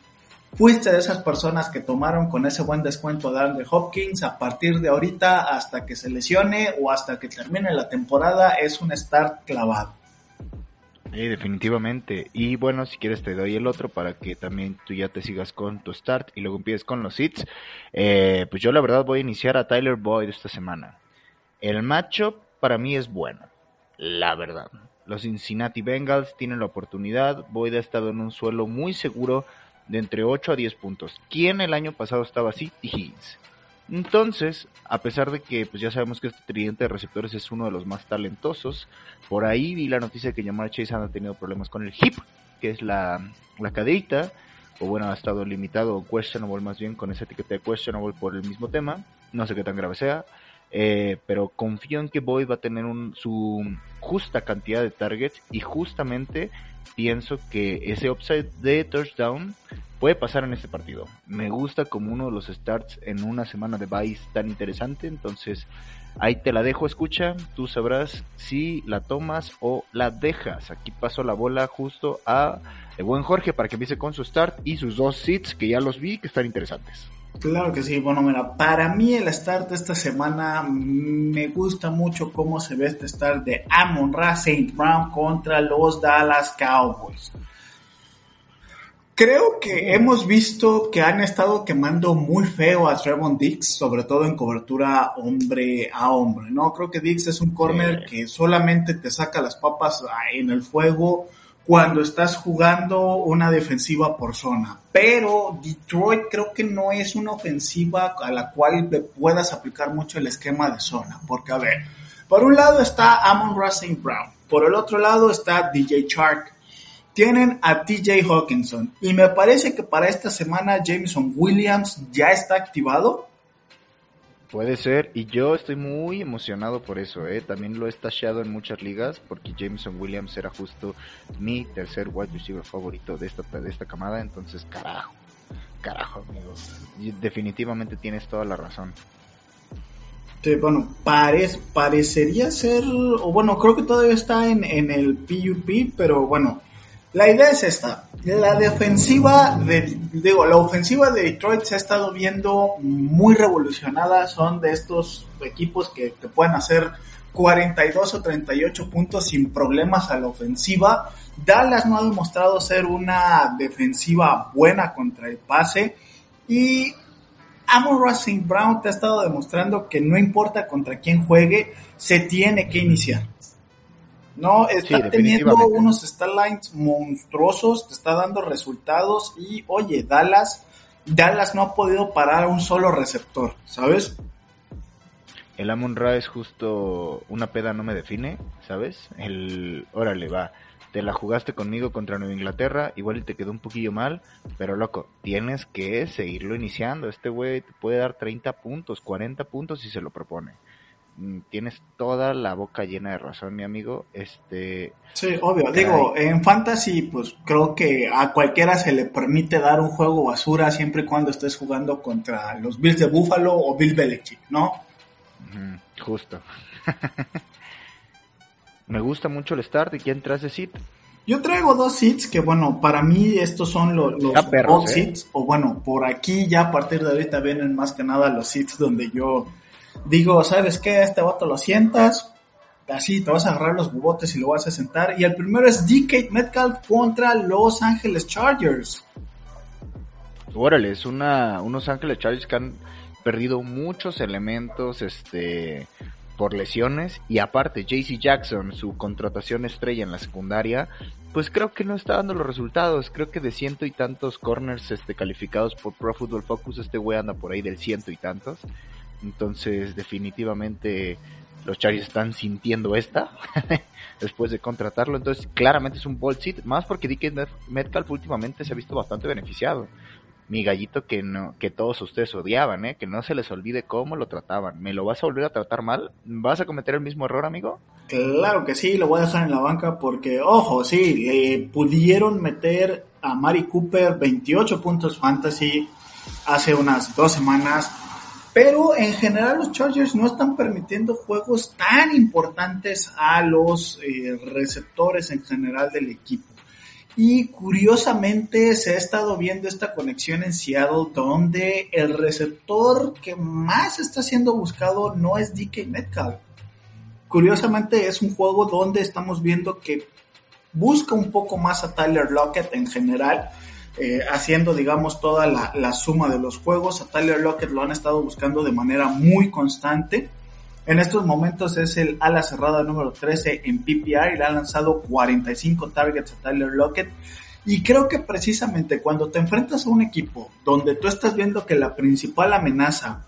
fuiste de esas personas que tomaron con ese buen descuento de Andre Hopkins, a partir de ahorita hasta que se lesione o hasta que termine la temporada, es un start clavado. Sí, definitivamente. Y bueno, si quieres te doy el otro para que también tú ya te sigas con tu start y luego empieces con los hits. Eh, pues yo la verdad voy a iniciar a Tyler Boyd esta semana. El matchup para mí es bueno, la verdad. Los Cincinnati Bengals tienen la oportunidad. Boyd ha estado en un suelo muy seguro de entre 8 a 10 puntos. ¿Quién el año pasado estaba así? Higgins. Entonces, a pesar de que pues ya sabemos que este tridente de receptores es uno de los más talentosos, por ahí vi la noticia de que Jamar Chase ha tenido problemas con el hip, que es la, la o bueno, ha estado limitado o questionable más bien con esa etiqueta de questionable por el mismo tema, no sé qué tan grave sea, eh, pero confío en que Boyd va a tener un, su justa cantidad de targets y justamente pienso que ese upside de touchdown puede pasar en este partido. Me gusta como uno de los starts en una semana de bye tan interesante, entonces ahí te la dejo, escucha, tú sabrás si la tomas o la dejas. Aquí paso la bola justo a el buen Jorge para que empiece con su start y sus dos sits que ya los vi que están interesantes. Claro que sí, bueno, mira, para mí el start de esta semana me gusta mucho cómo se ve este start de Amon Ra St. Brown contra los Dallas Cowboys. Creo que hemos visto que han estado quemando muy feo a Trevon Dix, sobre todo en cobertura hombre a hombre, ¿no? Creo que Dix es un corner que solamente te saca las papas en el fuego cuando estás jugando una defensiva por zona. Pero Detroit creo que no es una ofensiva a la cual puedas aplicar mucho el esquema de zona. Porque, a ver, por un lado está Amon Russell Brown, por el otro lado está DJ Chark, tienen a TJ Hawkinson y me parece que para esta semana Jameson Williams ya está activado. Puede ser, y yo estoy muy emocionado por eso, ¿eh? También lo he tachado en muchas ligas porque Jameson Williams era justo mi tercer wide receiver favorito de esta, de esta camada, entonces carajo, carajo amigos, definitivamente tienes toda la razón. Bueno, parecería ser, o bueno, creo que todavía está en, en el PUP, pero bueno, La idea es esta. La defensiva de, digo, la ofensiva de Detroit se ha estado viendo muy revolucionada. Son de estos equipos que te pueden hacer 42 o 38 puntos sin problemas a la ofensiva. Dallas no ha demostrado ser una defensiva buena contra el pase. Y Amon St. Brown te ha estado demostrando que no importa contra quién juegue, se tiene que iniciar. No, está teniendo unos Starlines monstruosos, te está dando resultados y oye, Dallas, Dallas no ha podido parar a un solo receptor, ¿sabes? El Amon Ra es justo una peda no me define, ¿sabes? El, órale, va, te la jugaste conmigo contra Nueva Inglaterra, igual te quedó un poquillo mal, pero loco, tienes que seguirlo iniciando. Este güey te puede dar 30 puntos, 40 puntos si se lo propone. Mm, tienes toda la boca llena de razón, mi amigo. Este. Sí, obvio. Digo, en fantasy, pues creo que a cualquiera se le permite dar un juego basura siempre y cuando estés jugando contra los Bills de Buffalo o Bill Belichick, ¿no? justo. [laughs] Me gusta mucho el start. ¿Y quién trae ese sit? Yo traigo dos seats que, bueno, para mí estos son los, los ¿eh? seats. O bueno, por aquí ya a partir de ahorita vienen más que nada los seats donde yo digo, ¿sabes qué? Este vato lo sientas, así te vas a agarrar los bubotes y lo vas a sentar. Y el primero es DK Metcalf contra Los Angeles Chargers. Órale, es una, unos Ángeles Chargers que han perdido muchos elementos este, por lesiones. Y aparte, JC Jackson, su contratación estrella en la secundaria, pues creo que no está dando los resultados. Creo que de ciento y tantos corners este, calificados por Pro Football Focus, este güey anda por ahí del ciento y tantos. Entonces, definitivamente los Chargers están sintiendo esta [laughs] después de contratarlo. Entonces, claramente es un bold más porque DK Metcalf últimamente se ha visto bastante beneficiado. Mi gallito que no, que todos ustedes odiaban, ¿eh? que no se les olvide cómo lo trataban. ¿Me lo vas a volver a tratar mal? ¿Vas a cometer el mismo error, amigo? Claro que sí, lo voy a dejar en la banca porque, ojo, sí, eh, pudieron meter a Mari Cooper 28 puntos fantasy hace unas dos semanas pero en general los Chargers no están permitiendo juegos tan importantes a los eh, receptores en general del equipo. Y curiosamente se ha estado viendo esta conexión en Seattle donde el receptor que más está siendo buscado no es DK Metcalf. Curiosamente es un juego donde estamos viendo que busca un poco más a Tyler Lockett en general eh, haciendo, digamos, toda la, suma de los juegos. A Tyler Lockett lo han estado buscando de manera muy constante. En estos momentos es el ala cerrada número 13 en PPR y le ha lanzado 45 targets a Tyler Lockett. Y creo que precisamente cuando te enfrentas a un equipo donde tú estás viendo que la principal amenaza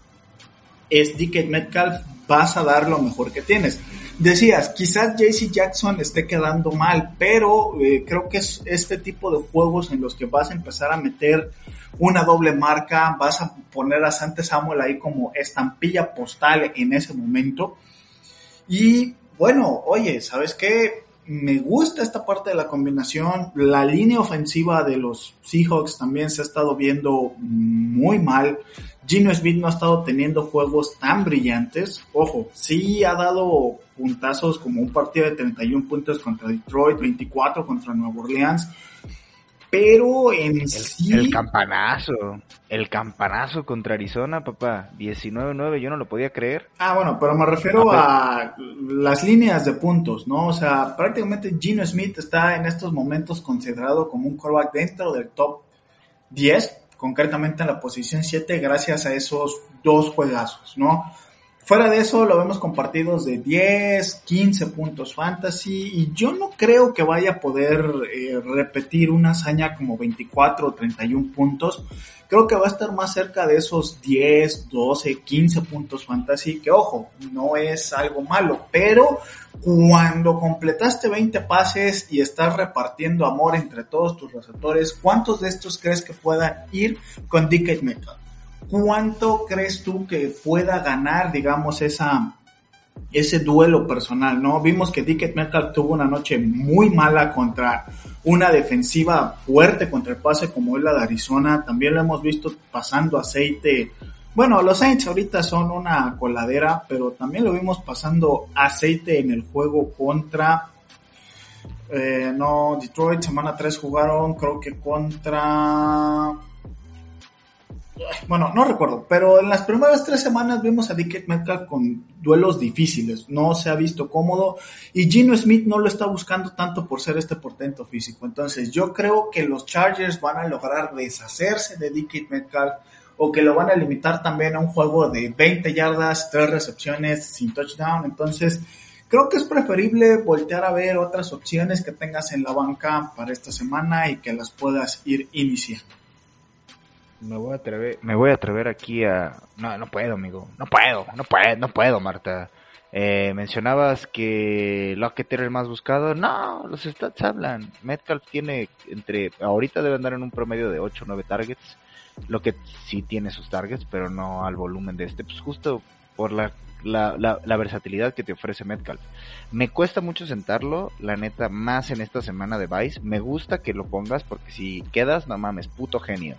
es DK Metcalf, vas a dar lo mejor que tienes. Decías, quizás JC Jackson esté quedando mal, pero eh, creo que es este tipo de juegos en los que vas a empezar a meter una doble marca, vas a poner a Sante Samuel ahí como estampilla postal en ese momento. Y bueno, oye, ¿sabes qué? Me gusta esta parte de la combinación. La línea ofensiva de los Seahawks también se ha estado viendo muy mal. Gino Smith no ha estado teniendo juegos tan brillantes. Ojo, sí ha dado puntazos como un partido de 31 puntos contra Detroit, 24 contra Nueva Orleans. Pero en el, sí. El campanazo. El campanazo contra Arizona, papá. 19-9, yo no lo podía creer. Ah, bueno, pero me refiero a las líneas de puntos, ¿no? O sea, prácticamente Gino Smith está en estos momentos considerado como un callback dentro del top 10 concretamente en la posición 7 gracias a esos dos juegazos, ¿no? Fuera de eso, lo vemos con partidos de 10, 15 puntos fantasy y yo no creo que vaya a poder eh, repetir una hazaña como 24 o 31 puntos. Creo que va a estar más cerca de esos 10, 12, 15 puntos fantasy, que ojo, no es algo malo, pero cuando completaste 20 pases y estás repartiendo amor entre todos tus receptores, ¿cuántos de estos crees que puedan ir con DK Metcalf? ¿Cuánto crees tú que pueda ganar, digamos, esa, ese duelo personal, ¿no? Vimos que Dickett Metcalf tuvo una noche muy mala contra una defensiva fuerte contra el pase como es la de Arizona. También lo hemos visto pasando aceite. Bueno, los Saints ahorita son una coladera, pero también lo vimos pasando aceite en el juego contra Eh, no, Detroit, semana 3 jugaron, creo que contra. Bueno, no recuerdo, pero en las primeras tres semanas vimos a Dick Metcalf con duelos difíciles. No se ha visto cómodo y Gino Smith no lo está buscando tanto por ser este portento físico. Entonces, yo creo que los Chargers van a lograr deshacerse de Dick Metcalf o que lo van a limitar también a un juego de 20 yardas, 3 recepciones sin touchdown. Entonces, creo que es preferible voltear a ver otras opciones que tengas en la banca para esta semana y que las puedas ir iniciando. Me voy a atrever, me voy a atrever aquí a... No, no puedo, amigo. No puedo, no puedo, no puedo, Marta. Eh, mencionabas que Lockett era el más buscado. No, los stats hablan. Metcalf tiene entre... Ahorita debe andar en un promedio de 8 o 9 targets. Lo que sí tiene sus targets, pero no al volumen de este. Pues justo por la, la, la, versatilidad que te ofrece Metcalf. Me cuesta mucho sentarlo, la neta, más en esta semana de Vice. Me gusta que lo pongas porque si quedas, no mames, puto genio.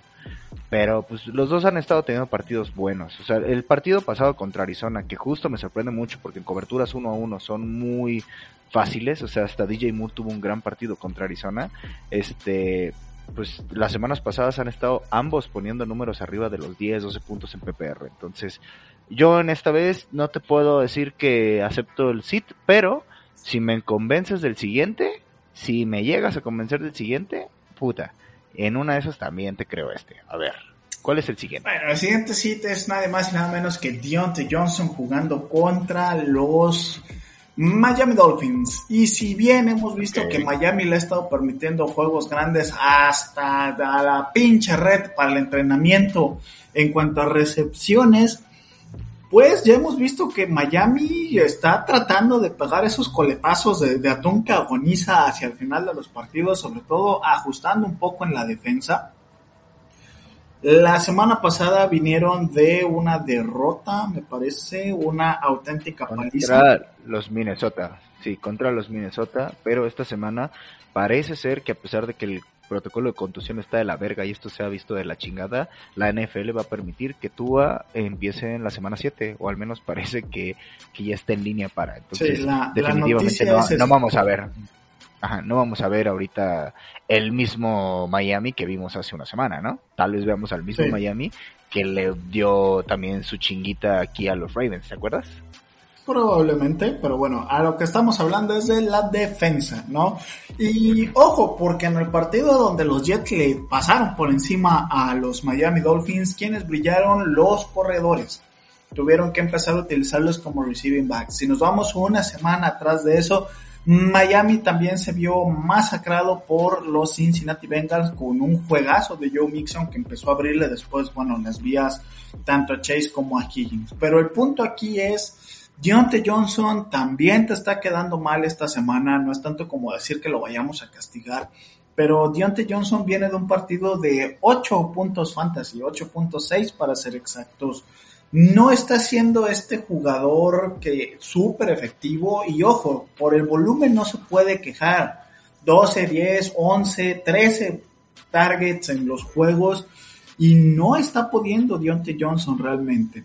Pero pues los dos han estado teniendo partidos buenos. O sea, el partido pasado contra Arizona, que justo me sorprende mucho porque en coberturas uno a uno son muy fáciles. O sea, hasta DJ Moore tuvo un gran partido contra Arizona. Este, pues las semanas pasadas han estado ambos poniendo números arriba de los 10, 12 puntos en PPR. Entonces, yo en esta vez no te puedo decir que acepto el sit, pero si me convences del siguiente, si me llegas a convencer del siguiente, puta, en una de esas también te creo este. A ver, ¿cuál es el siguiente? Bueno, el siguiente sit es nada más y nada menos que Deontay Johnson jugando contra los Miami Dolphins. Y si bien hemos visto que Miami le ha estado permitiendo juegos grandes hasta la pinche red para el entrenamiento en cuanto a recepciones, pues ya hemos visto que Miami está tratando de pegar esos coletazos de, atún que agoniza hacia el final de los partidos, sobre todo ajustando un poco en la defensa. La semana pasada vinieron de una derrota, me parece, una auténtica paliza. Contra los Minnesota, sí, contra los Minnesota, pero esta semana parece ser que a pesar de que el protocolo de contusión está de la verga y esto se ha visto de la chingada, la NFL va a permitir que Tua empiece en la semana 7, o al menos parece que, ya está en línea para. Entonces, definitivamente no, vamos a ver. Ajá, no vamos a ver ahorita el mismo Miami que vimos hace una semana, ¿no? Tal vez veamos al mismo Miami que le dio también su chinguita aquí a los Ravens, ¿te acuerdas? Probablemente, pero bueno, a lo que estamos hablando es de la defensa, ¿no? Y ojo, porque en el partido donde los Jets le pasaron por encima a los Miami Dolphins, quienes brillaron los corredores. Tuvieron que empezar a utilizarlos como receiving backs. Si nos vamos una semana atrás de eso, Miami también se vio masacrado por los Cincinnati Bengals con un juegazo de Joe Mixon que empezó a abrirle después, bueno, las vías tanto a Chase como a Higgins. Pero el punto aquí es Deontay Johnson también te está quedando mal esta semana, no es tanto como decir que lo vayamos a castigar, pero Deontay Johnson viene de un partido de 8 puntos fantasy, 8.6 para ser exactos. No está siendo este jugador que súper efectivo y ojo, por el volumen no se puede quejar. 12, 10, 11, 13 targets en los juegos y no está pudiendo Deontay Johnson realmente.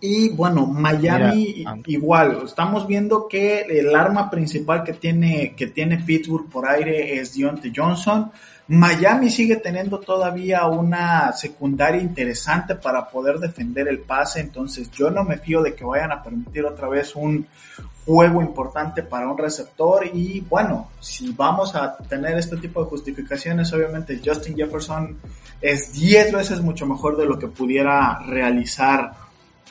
Y bueno, Miami igual, estamos viendo que el arma principal que tiene, que tiene Pittsburgh por aire es Deontay Johnson. Miami sigue teniendo todavía una secundaria interesante para poder defender el pase, entonces yo no me fío de que vayan a permitir otra vez un juego importante para un receptor y bueno, si vamos a tener este tipo de justificaciones, obviamente Justin Jefferson es 10 veces mucho mejor de lo que pudiera realizar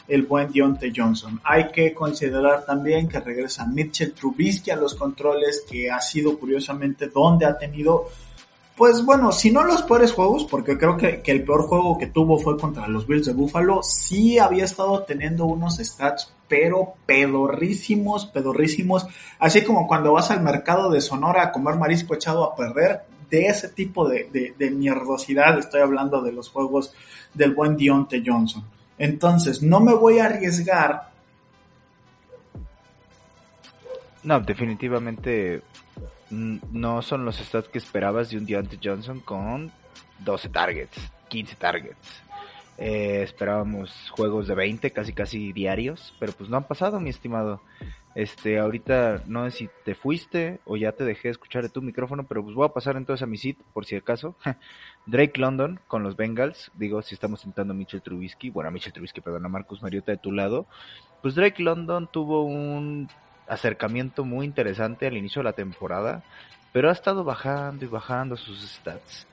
el buen Deontay Johnson. Hay que considerar también que regresa Mitchell Trubisky a los controles, que ha sido curiosamente donde ha tenido, pues bueno, si no los peores juegos, porque creo que, el peor juego que tuvo fue contra los Bills de Buffalo, sí había estado teniendo unos stats, pero pedorrísimos, pedorrísimos, así como cuando vas al mercado de Sonora a comer marisco echado a perder, de ese tipo de, de, de mierdosidad estoy hablando de los juegos del buen Deontay Johnson. Entonces, no me voy a arriesgar. No, definitivamente no son los stats que esperabas de un Deontay Johnson con 12 targets, 15 targets. Eh, esperábamos juegos de 20, casi casi diarios, pero pues no han pasado, mi estimado. Este, ahorita no sé si te fuiste o ya te dejé escuchar de tu micrófono, pero pues voy a pasar entonces a mi sit, por si acaso. [laughs] Drake London con los Bengals, digo, si estamos sentando a Mitchell Trubisky, bueno, a Mitchell Trubisky, perdón, a Marcus Mariota de tu lado, pues Drake London tuvo un acercamiento muy interesante al inicio de la temporada, pero ha estado bajando y bajando sus stats.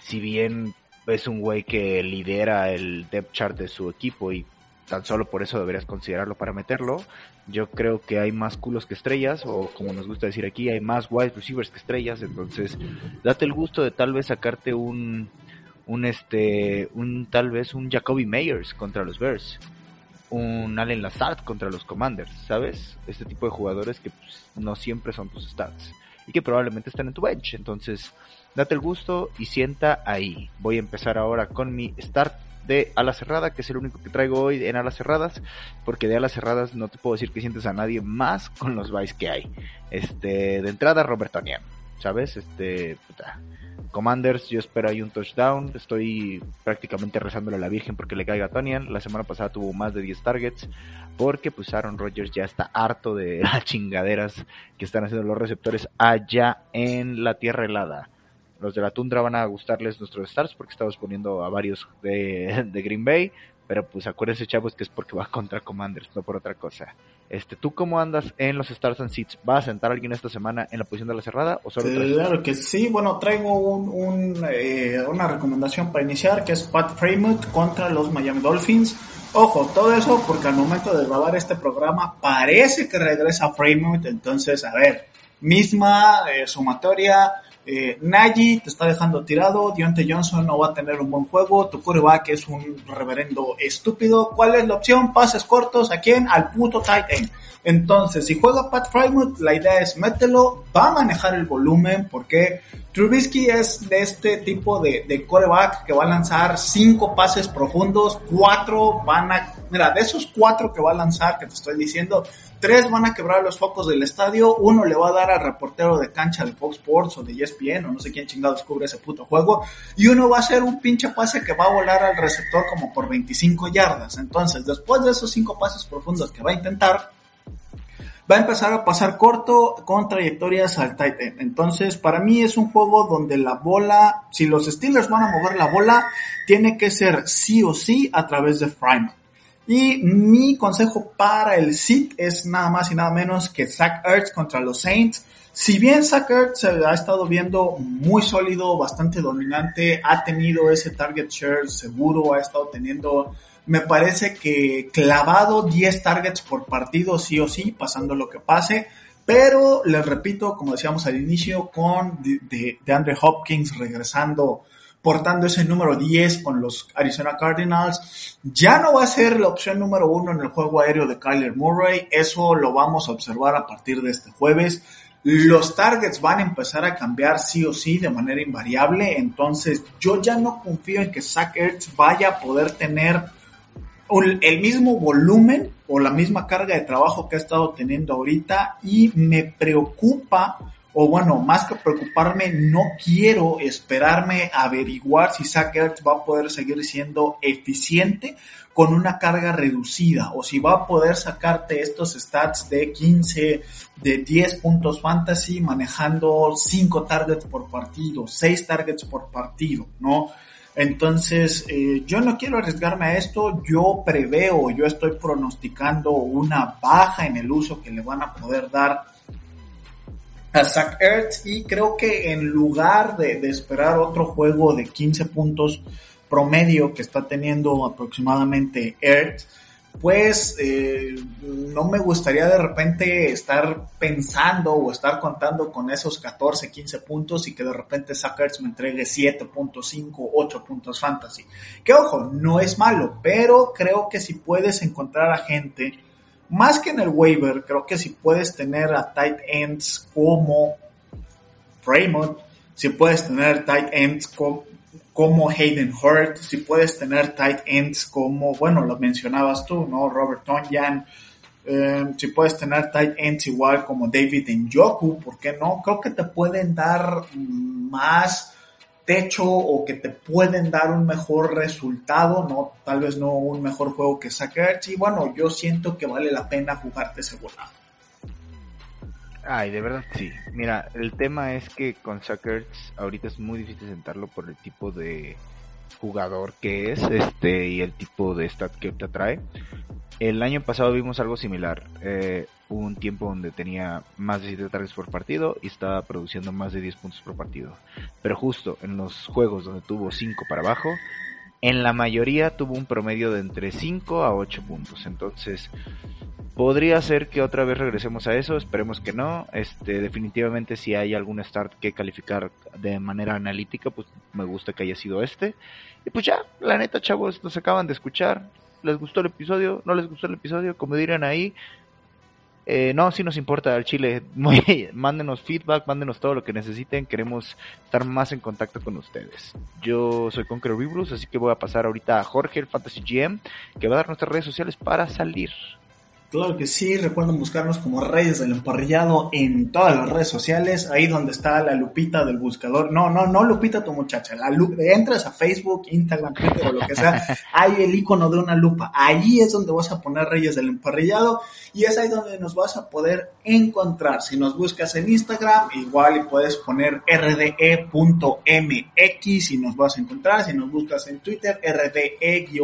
Si bien es un güey que lidera el depth chart de su equipo y tan solo por eso deberías considerarlo para meterlo. Yo creo que hay más culos que estrellas, o como nos gusta decir aquí, hay más wide receivers que estrellas, entonces date el gusto de tal vez sacarte un, un este, un tal vez un Jacoby Meyers contra los Bears, un Allen Lazard contra los Commanders, ¿sabes? Este tipo de jugadores que pues, no siempre son tus stats y que probablemente están en tu bench, entonces date el gusto y sienta ahí. Voy a empezar ahora con mi start de ala cerrada, que es el único que traigo hoy en alas cerradas, porque de alas cerradas no te puedo decir que sientes a nadie más con los buys que hay. Este, de entrada Robertonian, ¿sabes? Este, puta. Commanders, yo espero ahí un touchdown. Estoy prácticamente rezándole a la Virgen porque le caiga a Tonian. La semana pasada tuvo más de 10 targets. Porque pues Aaron Rodgers ya está harto de [laughs] las chingaderas que están haciendo los receptores allá en la tierra helada los de la tundra van a gustarles nuestros stars porque estamos poniendo a varios [laughs] de, Green Bay, pero pues acuérdense chavos que es porque va contra Commanders, no por otra cosa. Este, ¿tú cómo andas en los Stars and Seats? ¿Vas a sentar a alguien esta semana en la posición de la cerrada o solo Claro que sí, bueno, traigo un, eh, una recomendación para iniciar que es Pat Fremont contra los Miami Dolphins. Ojo, todo eso porque al momento de grabar este programa parece que regresa Fremont, entonces, a ver, misma eh, sumatoria, eh, Nagy te está dejando tirado, Dionte Johnson no va a tener un buen juego, tu que es un reverendo estúpido. ¿Cuál es la opción? Pases cortos, ¿a quién? Al puto tight end. Entonces, si juega Pat Frymouth, la idea es mételo, va a manejar el volumen, porque Trubisky es de este tipo de, de coreback que va a lanzar cinco pases profundos, cuatro van a, mira, de esos cuatro que va a lanzar, que te estoy diciendo, Tres van a quebrar los focos del estadio, uno le va a dar al reportero de cancha de Fox Sports o de ESPN o no sé quién chingado descubre ese puto juego, y uno va a hacer un pinche pase que va a volar al receptor como por 25 yardas. Entonces, después de esos cinco pases profundos que va a intentar, va a empezar a pasar corto con trayectorias al tight. Entonces, para mí es un juego donde la bola, si los Steelers van a mover la bola, tiene que ser sí o sí a través de Freeman. Y mi consejo para el SIT es nada más y nada menos que Zach Ertz contra los Saints. Si bien Zach Ertz se ha estado viendo muy sólido, bastante dominante, ha tenido ese target share seguro, ha estado teniendo, me parece que clavado 10 targets por partido, sí o sí, pasando lo que pase. Pero les repito, como decíamos al inicio, con de, de Andre Hopkins regresando portando ese número 10 con los Arizona Cardinals. Ya no va a ser la opción número uno en el juego aéreo de Kyler Murray. Eso lo vamos a observar a partir de este jueves. Los targets van a empezar a cambiar sí o sí de manera invariable. Entonces yo ya no confío en que Zach Ertz vaya a poder tener el mismo volumen o la misma carga de trabajo que ha estado teniendo ahorita y me preocupa o bueno, más que preocuparme, no quiero esperarme a averiguar si Zach va a poder seguir siendo eficiente con una carga reducida o si va a poder sacarte estos stats de 15, de 10 puntos fantasy manejando 5 targets por partido, 6 targets por partido, ¿no? Entonces, eh, yo no quiero arriesgarme a esto, yo preveo, yo estoy pronosticando una baja en el uso que le van a poder dar a Zach Ertz y creo que en lugar de, esperar otro juego de 15 puntos promedio que está teniendo aproximadamente Ertz, pues eh, no me gustaría de repente estar pensando o estar contando con esos 14, 15 puntos y que de repente Zach Ertz me entregue 7.5, 8 puntos fantasy. Que ojo, no es malo, pero creo que si puedes encontrar a gente más que en el waiver, creo que si puedes tener a tight ends como Fremont, si puedes tener tight ends como, Hayden Hurt, si puedes tener tight ends como, bueno, lo mencionabas tú, ¿no? Robert Tonyan, eh, si puedes tener tight ends igual como David Njoku, ¿por qué no? Creo que te pueden dar más techo o que te pueden dar un mejor resultado, no, tal vez no un mejor juego que Sackers y bueno, yo siento que vale la pena jugarte ese volado. Ay, de verdad sí. Mira, el tema es que con Suckers ahorita es muy difícil sentarlo por el tipo de jugador que es este y el tipo de stat que te atrae. El año pasado vimos algo similar. Eh, hubo un tiempo donde tenía más de 7 targets por partido y estaba produciendo más de 10 puntos por partido. Pero justo en los juegos donde tuvo 5 para abajo, en la mayoría tuvo un promedio de entre 5 a 8 puntos. Entonces, podría ser que otra vez regresemos a eso, esperemos que no. Este, definitivamente si hay algún start que calificar de manera analítica, pues me gusta que haya sido este. Y pues ya, la neta, chavos, nos acaban de escuchar. ¿Les gustó el episodio? ¿No les gustó el episodio? Como dirían ahí, eh, no, sí nos importa al Chile. [laughs] Mándenos feedback, mándenos todo lo que necesiten. Queremos estar más en contacto con ustedes. Yo soy Conqueror Vibrus, así que voy a pasar ahorita a Jorge, el Fantasy GM, que va a dar nuestras redes sociales para salir. Claro que sí, recuerden buscarnos como Reyes del Emparrillado en todas las redes sociales, ahí donde está la lupita del buscador. No, no, no lupita tu muchacha, la entras a Facebook, Instagram, Twitter o lo que sea, [laughs] hay el icono de una lupa. Ahí es donde vas a poner Reyes del Emparrillado y es ahí donde nos vas a poder encontrar. Si nos buscas en Instagram, igual puedes poner rde.mx y nos vas a encontrar. Si nos buscas en Twitter, rde-mx,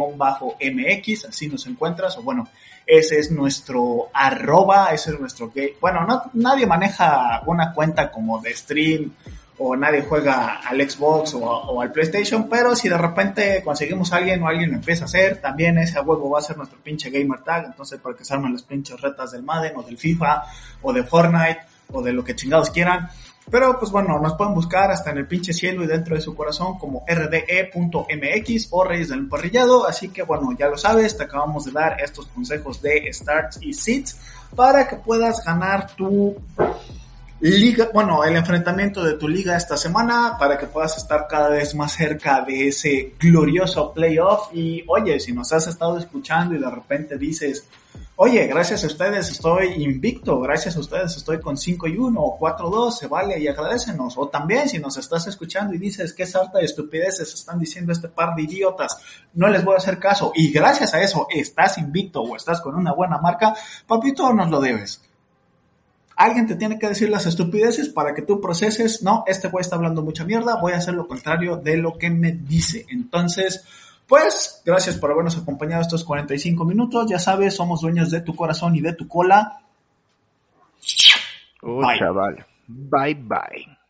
así nos encuentras o bueno, ese es nuestro arroba, ese es nuestro gay. Bueno, no, nadie maneja una cuenta como de stream o nadie juega al Xbox o, al PlayStation, pero si de repente conseguimos a alguien o alguien lo empieza a hacer, también ese huevo va a ser nuestro pinche gamer tag, entonces para que se armen las pinches retas del Madden o del FIFA o de Fortnite o de lo que chingados quieran, pero pues bueno, nos pueden buscar hasta en el pinche cielo y dentro de su corazón como rde.mx o Reyes del Emparrillado. Así que bueno, ya lo sabes, te acabamos de dar estos consejos de starts y sits para que puedas ganar tu liga, bueno, el enfrentamiento de tu liga esta semana para que puedas estar cada vez más cerca de ese glorioso playoff. Y oye, si nos has estado escuchando y de repente dices, Oye, gracias a ustedes estoy invicto, gracias a ustedes estoy con 5 y 1 o 4 2, se vale y agradecenos. O también si nos estás escuchando y dices qué sarta de estupideces están diciendo este par de idiotas, no les voy a hacer caso y gracias a eso estás invicto o estás con una buena marca, papito, nos lo debes. Alguien te tiene que decir las estupideces para que tú proceses, no, este güey está hablando mucha mierda, voy a hacer lo contrario de lo que me dice. Entonces, pues, gracias por habernos acompañado estos 45 minutos. Ya sabes, somos dueños de tu corazón y de tu cola. Oh, chaval. Bye bye.